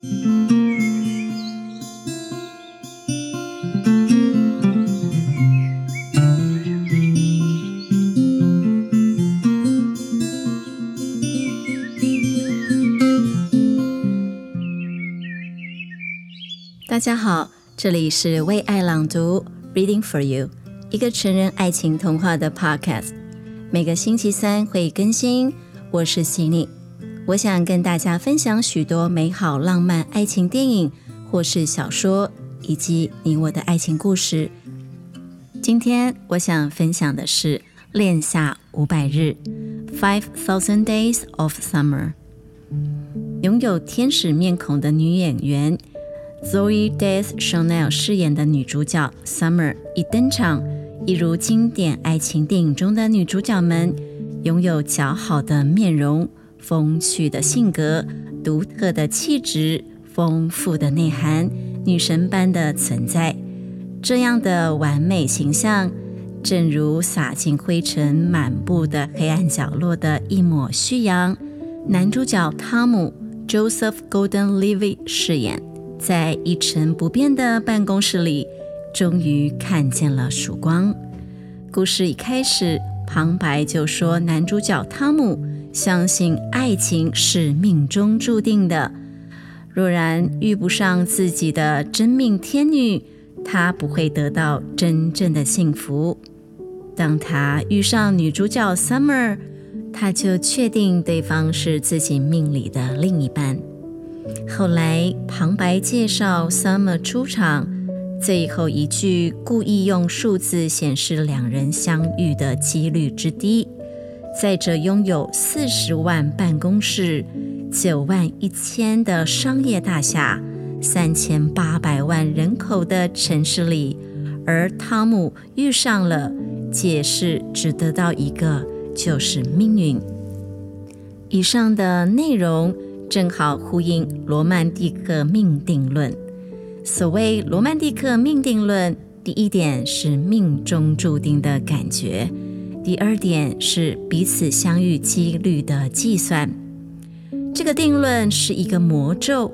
大家好，这里是为爱朗读 （Reading for You），一个成人爱情童话的 Podcast。每个星期三会更新。我是西尼，我想跟大家分享许多美好浪漫爱情电影或是小说，以及你我的爱情故事。今天我想分享的是《恋夏五百日》（Five Thousand Days of Summer）。拥有天使面孔的女演员。Zoe Deschanel 饰演的女主角 Summer 一登场，一如经典爱情电影中的女主角们，拥有姣好的面容、风趣的性格、独特的气质、丰富的内涵、女神般的存在。这样的完美形象，正如洒进灰尘满布的黑暗角落的一抹夕阳。男主角汤姆 Joseph Gordon-Levitt 饰演。在一成不变的办公室里，终于看见了曙光。故事一开始，旁白就说男主角汤姆相信爱情是命中注定的，若然遇不上自己的真命天女，他不会得到真正的幸福。当他遇上女主角 Summer，他就确定对方是自己命里的另一半。后来旁白介绍 Summer 出场，最后一句故意用数字显示两人相遇的几率之低。在这拥有四十万办公室、九万一千的商业大厦、三千八百万人口的城市里，而汤姆遇上了，解释只得到一个，就是命运。以上的内容。正好呼应罗曼蒂克命定论。所谓罗曼蒂克命定论，第一点是命中注定的感觉，第二点是彼此相遇几率的计算。这个定论是一个魔咒，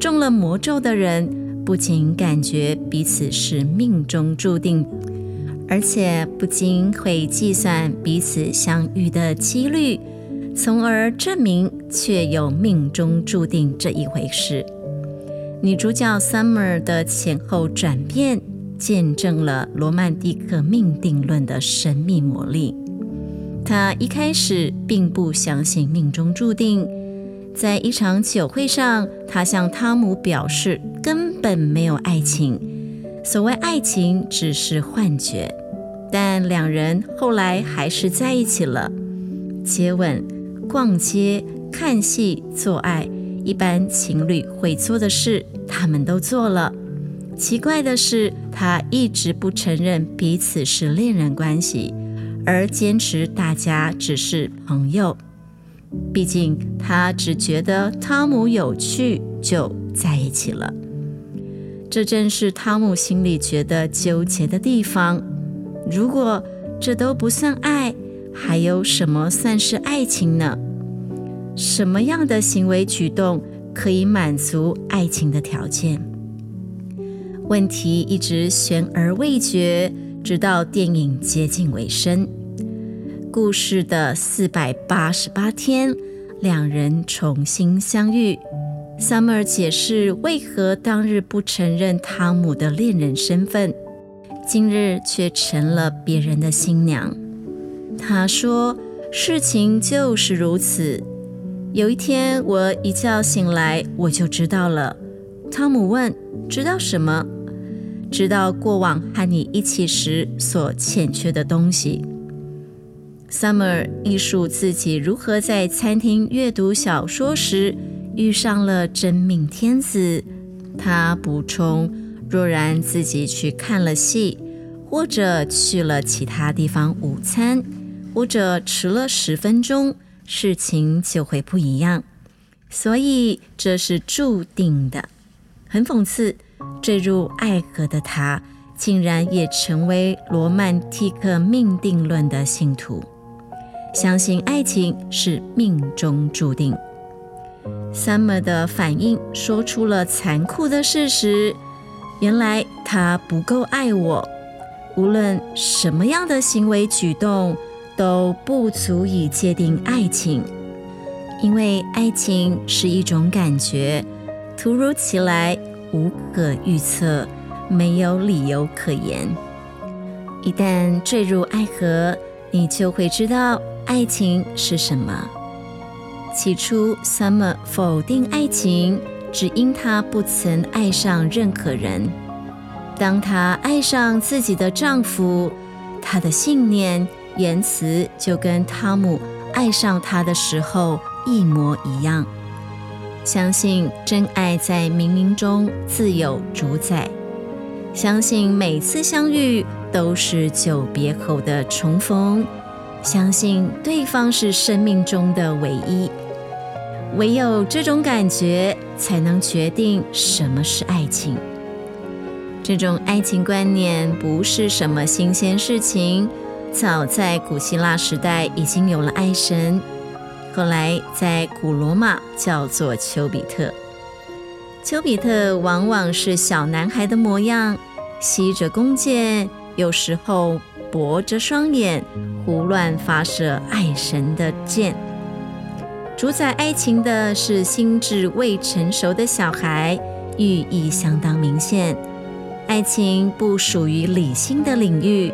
中了魔咒的人不仅感觉彼此是命中注定，而且不仅会计算彼此相遇的几率。从而证明确有命中注定这一回事。女主角 Summer 的前后转变，见证了罗曼蒂克命定论的神秘魔力。她一开始并不相信命中注定，在一场酒会上，她向汤姆表示根本没有爱情，所谓爱情只是幻觉。但两人后来还是在一起了，接吻。逛街、看戏、做爱，一般情侣会做的事，他们都做了。奇怪的是，他一直不承认彼此是恋人关系，而坚持大家只是朋友。毕竟他只觉得汤姆有趣，就在一起了。这正是汤姆心里觉得纠结的地方。如果这都不算爱，还有什么算是爱情呢？什么样的行为举动可以满足爱情的条件？问题一直悬而未决，直到电影接近尾声。故事的四百八十八天，两人重新相遇。Summer 解释为何当日不承认汤姆的恋人身份，今日却成了别人的新娘。他说：“事情就是如此。”有一天，我一觉醒来，我就知道了。汤姆问：“知道什么？”“知道过往和你一起时所欠缺的东西。” Summer 忆述自己如何在餐厅阅读小说时遇上了真命天子。他补充：“若然自己去看了戏，或者去了其他地方午餐，或者迟了十分钟。”事情就会不一样，所以这是注定的。很讽刺，坠入爱河的他，竟然也成为罗曼蒂克命定论的信徒，相信爱情是命中注定。，Summer 的反应说出了残酷的事实：原来他不够爱我，无论什么样的行为举动都不足以界定爱情，因为爱情是一种感觉，突如其来，无可预测，没有理由可言。一旦坠入爱河，你就会知道爱情是什么。起初，Summer 否定爱情，只因她不曾爱上任何人。当她爱上自己的丈夫，她的信念、言辞就跟汤姆爱上她的时候一模一样。相信真爱在冥冥中自有主宰，相信每次相遇都是久别后的重逢，相信对方是生命中的唯一。唯有这种感觉，才能决定什么是爱情。这种爱情观念不是什么新鲜事情，早在古希腊时代已经有了爱神，后来在古罗马叫做丘比特。丘比特往往是小男孩的模样，携着弓箭，有时候驳着双眼，胡乱发射爱神的箭。主宰爱情的是心智未成熟的小孩，寓意相当明显。爱情不属于理性的领域，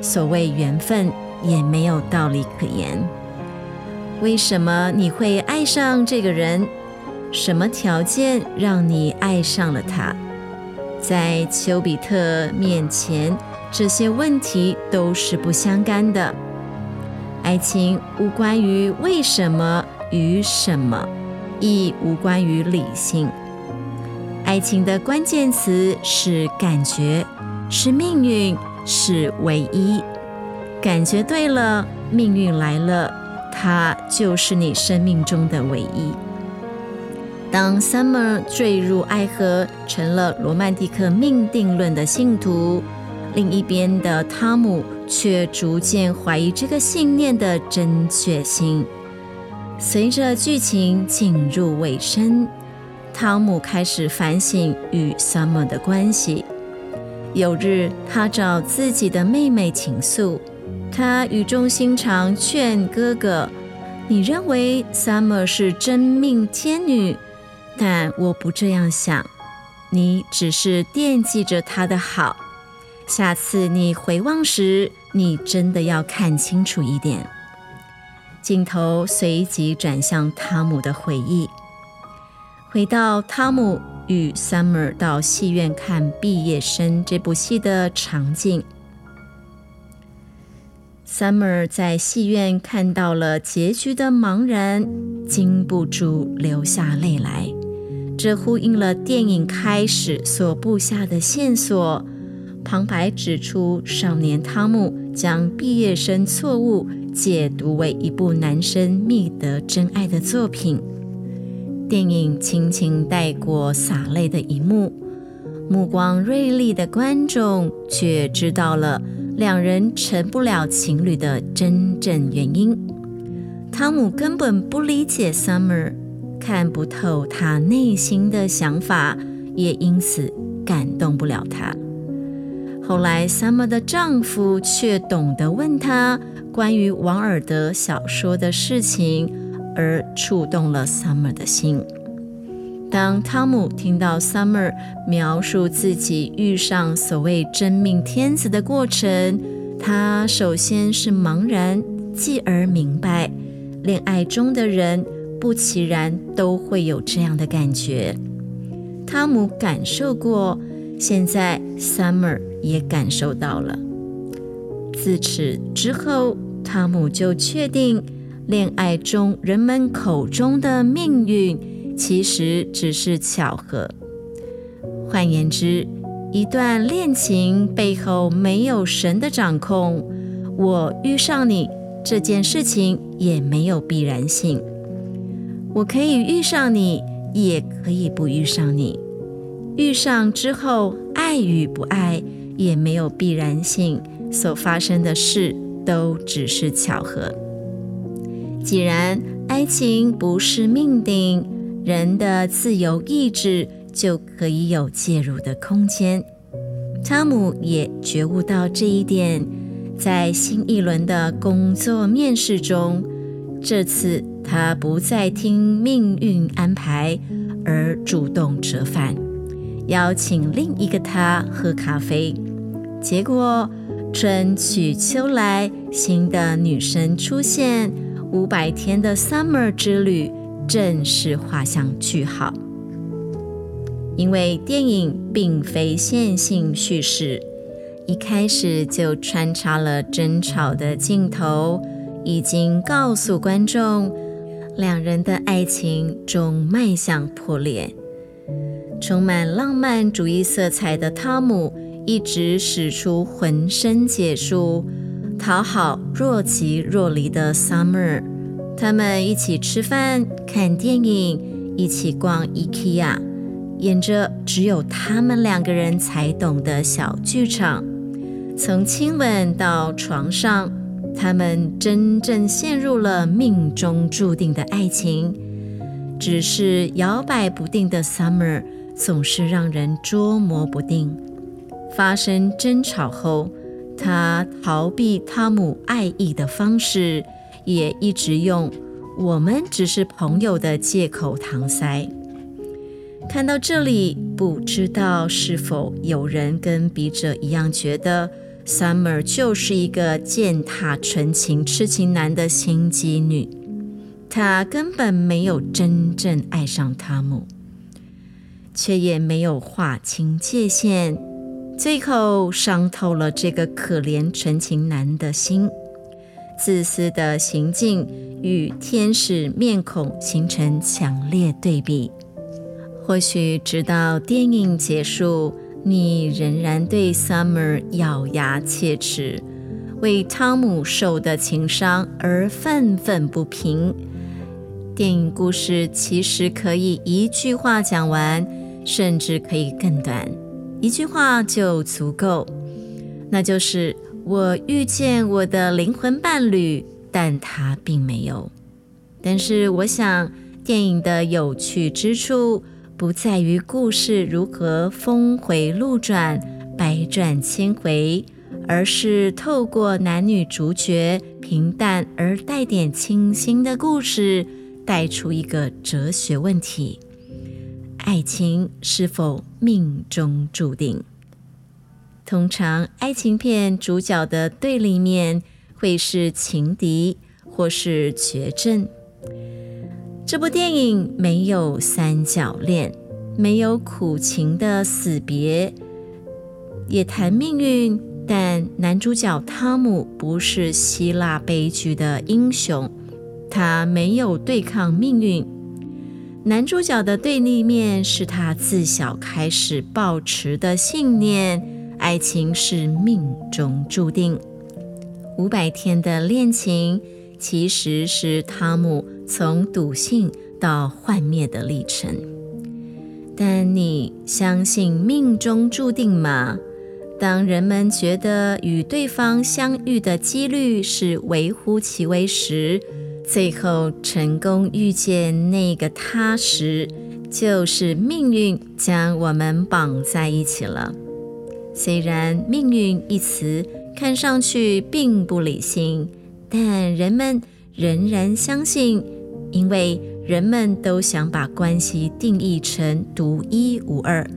所谓缘分也没有道理可言。为什么你会爱上这个人？什么条件让你爱上了他？在丘比特面前，这些问题都是不相干的。爱情无关于为什么。与什么，亦无关于理性。爱情的关键词是感觉，是命运，是唯一。感觉对了，命运来了，它就是你生命中的唯一。当 Summer 坠入爱河，成了罗曼蒂克命定论的信徒，另一边的汤姆却逐渐怀疑这个信念的正确性。随着剧情进入尾声，汤姆开始反省与 Summer 的关系。有日，他找自己的妹妹倾诉，他语重心长劝哥哥：“你认为 Summer 是真命天女，但我不这样想。你只是惦记着她的好。下次你回望时，你真的要看清楚一点。”镜头随即转向汤姆的回忆，回到汤姆与 Summer 到戏院看《毕业生》这部戏的场景。Summer 在戏院看到了结局的茫然，禁不住流下泪来。这呼应了电影开始所布下的线索。旁白指出，少年汤姆将《毕业生》错误。解读为一部男生觅得真爱的作品，电影轻轻带过洒泪的一幕，目光锐利的观众却知道了两人成不了情侣的真正原因。汤姆根本不理解 Summer，看不透他内心的想法，也因此感动不了他。后来，Summer 的丈夫却懂得问他关于王尔德小说的事情，而触动了 Summer 的心。当汤姆听到 Summer 描述自己遇上所谓真命天子的过程，他首先是茫然，继而明白，恋爱中的人不其然都会有这样的感觉。汤姆感受过，现在 Summer。也感受到了。自此之后，汤姆就确定，恋爱中人们口中的命运，其实只是巧合。换言之，一段恋情背后没有神的掌控。我遇上你这件事情也没有必然性。我可以遇上你，也可以不遇上你。遇上之后，爱与不爱。也没有必然性，所发生的事都只是巧合。既然爱情不是命定，人的自由意志就可以有介入的空间。汤姆也觉悟到这一点，在新一轮的工作面试中，这次他不再听命运安排，而主动折返，邀请另一个他喝咖啡。结果春去秋来，新的女神出现，五百天的 Summer 之旅正式画上句号。因为电影并非线性叙事，一开始就穿插了争吵的镜头，已经告诉观众，两人的爱情终迈向破裂。充满浪漫主义色彩的汤姆一直使出浑身解数，讨好若即若离的 Summer。他们一起吃饭、看电影，一起逛 IKEA。演着只有他们两个人才懂的小剧场，从亲吻到床上，他们真正陷入了命中注定的爱情。只是摇摆不定的 Summer 总是让人捉摸不定。发生争吵后，他逃避汤姆爱意的方式，也一直用“我们只是朋友”的借口搪塞。看到这里，不知道是否有人跟笔者一样觉得 Summer 就是一个践踏纯情痴情男的心机女，她根本没有真正爱上汤姆，却也没有划清界限，最后伤透了这个可怜纯情男的心，自私的行径与天使面孔形成强烈对比。或许直到电影结束，你仍然对 Summer 咬牙切齿，为汤姆受的情伤而愤愤不平。电影故事其实可以一句话讲完，甚至可以更短，一句话就足够。那就是我遇见我的灵魂伴侣，但他并没有。但是我想，电影的有趣之处。不在于故事如何峰回路转、百转千回，而是透过男女主角平淡而带点清新的故事，带出一个哲学问题：爱情是否命中注定？通常，爱情片主角的对立面会是情敌或是绝症。这部电影没有三角恋，没有苦情的死别，也谈命运。但男主角汤姆不是希腊悲剧的英雄，他没有对抗命运。男主角的对立面是他自小开始抱持的信念：爱情是命中注定。五百天的恋情。其实是汤姆从笃信到幻灭的历程，但你相信命中注定吗？当人们觉得与对方相遇的几率是微乎其微时，最后成功遇见那个他时，就是命运将我们绑在一起了。虽然“命运”一词看上去并不理性。但人们仍然相信，因为人们都想把关系定义成独一无二，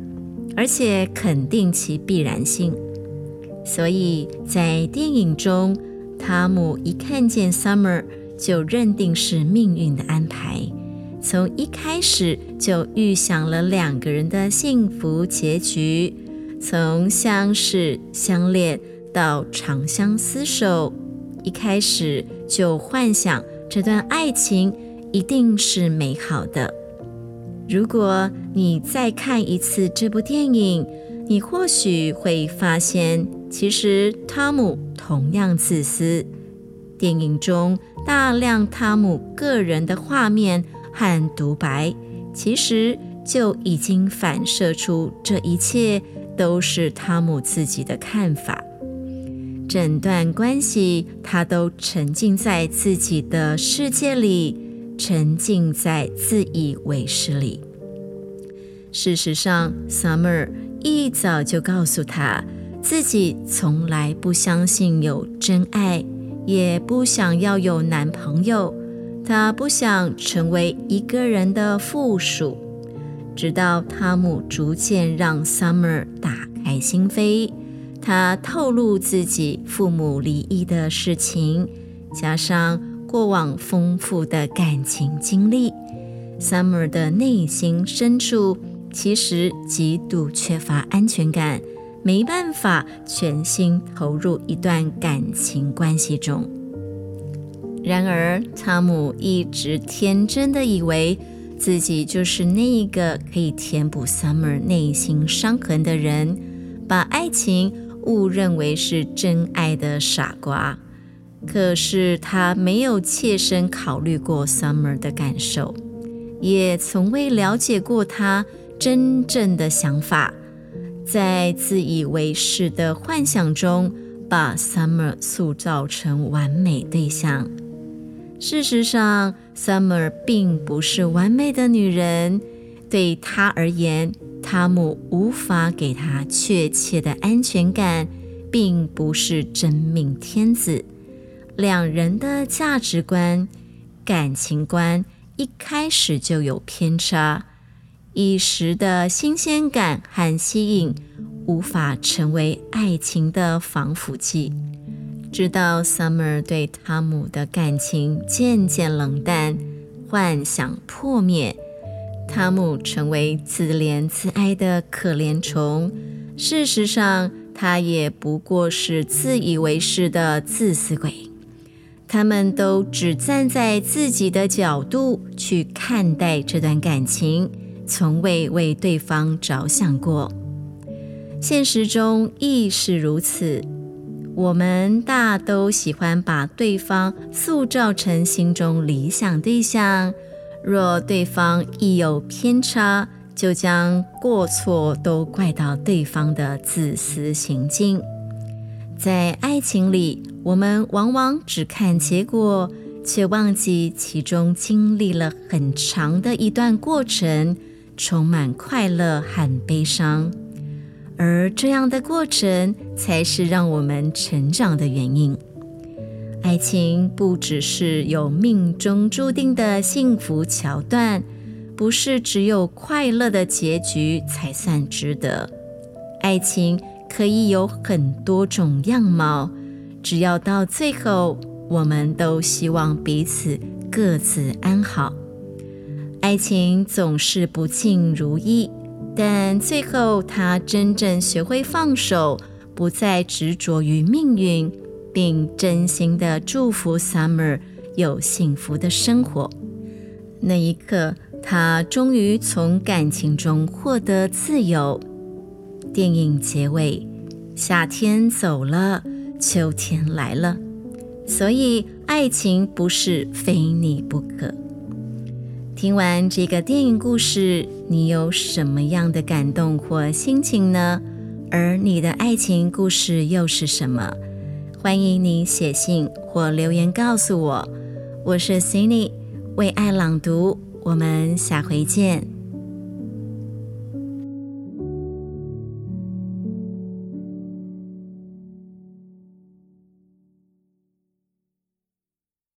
而且肯定其必然性。所以在电影中，汤姆一看见 Summer 就认定是命运的安排，从一开始就预想了两个人的幸福结局，从相识相恋到长相厮守。一开始就幻想这段爱情一定是美好的。如果你再看一次这部电影，你或许会发现，其实汤姆同样自私。电影中大量汤姆个人的画面和独白，其实就已经反射出这一切都是汤姆自己的看法。整段关系，他都沉浸在自己的世界里，沉浸在自以为是里。事实上，Summer 一早就告诉他自己从来不相信有真爱，也不想要有男朋友。他不想成为一个人的附属。直到汤姆逐渐让 Summer 打开心扉，他透露自己父母离异的事情，加上过往丰富的感情经历，Summer 的内心深处其实极度缺乏安全感，没办法全心投入一段感情关系中。然而，汤姆一直天真的以为。自己就是那一个可以填补 Summer 内心伤痕的人，把爱情误认为是真爱的傻瓜。可是他没有切身考虑过 Summer 的感受，也从未了解过他真正的想法，在自以为是的幻想中，把 Summer 塑造成完美对象。事实上，Summer 并不是完美的女人。对她而言，汤姆无法给她确切的安全感，并不是真命天子。两人的价值观、感情观一开始就有偏差，一时的新鲜感和吸引无法成为爱情的防腐剂。直到 Summer 对汤姆的感情渐渐冷淡，幻想破灭，汤姆成为自怜自哀的可怜虫。事实上，他也不过是自以为是的自私鬼。他们都只站在自己的角度去看待这段感情，从未为对方着想过。现实中亦是如此。我们大都喜欢把对方塑造成心中理想对象，若对方一有偏差，就将过错都怪到对方的自私行径。在爱情里，我们往往只看结果，却忘记其中经历了很长的一段过程，充满快乐和悲伤。而这样的过程才是让我们成长的原因。爱情不只是有命中注定的幸福桥段，不是只有快乐的结局才算值得。爱情可以有很多种样貌，只要到最后，我们都希望彼此各自安好。爱情总是不尽如意。但最后，他真正学会放手，不再执着于命运，并真心的祝福 Summer 有幸福的生活。那一刻，他终于从感情中获得自由。电影结尾，夏天走了，秋天来了，所以爱情不是非你不可。听完这个电影故事，你有什么样的感动或心情呢？而你的爱情故事又是什么？欢迎你写信或留言告诉我。我是 Cindy，为爱朗读，我们下回见。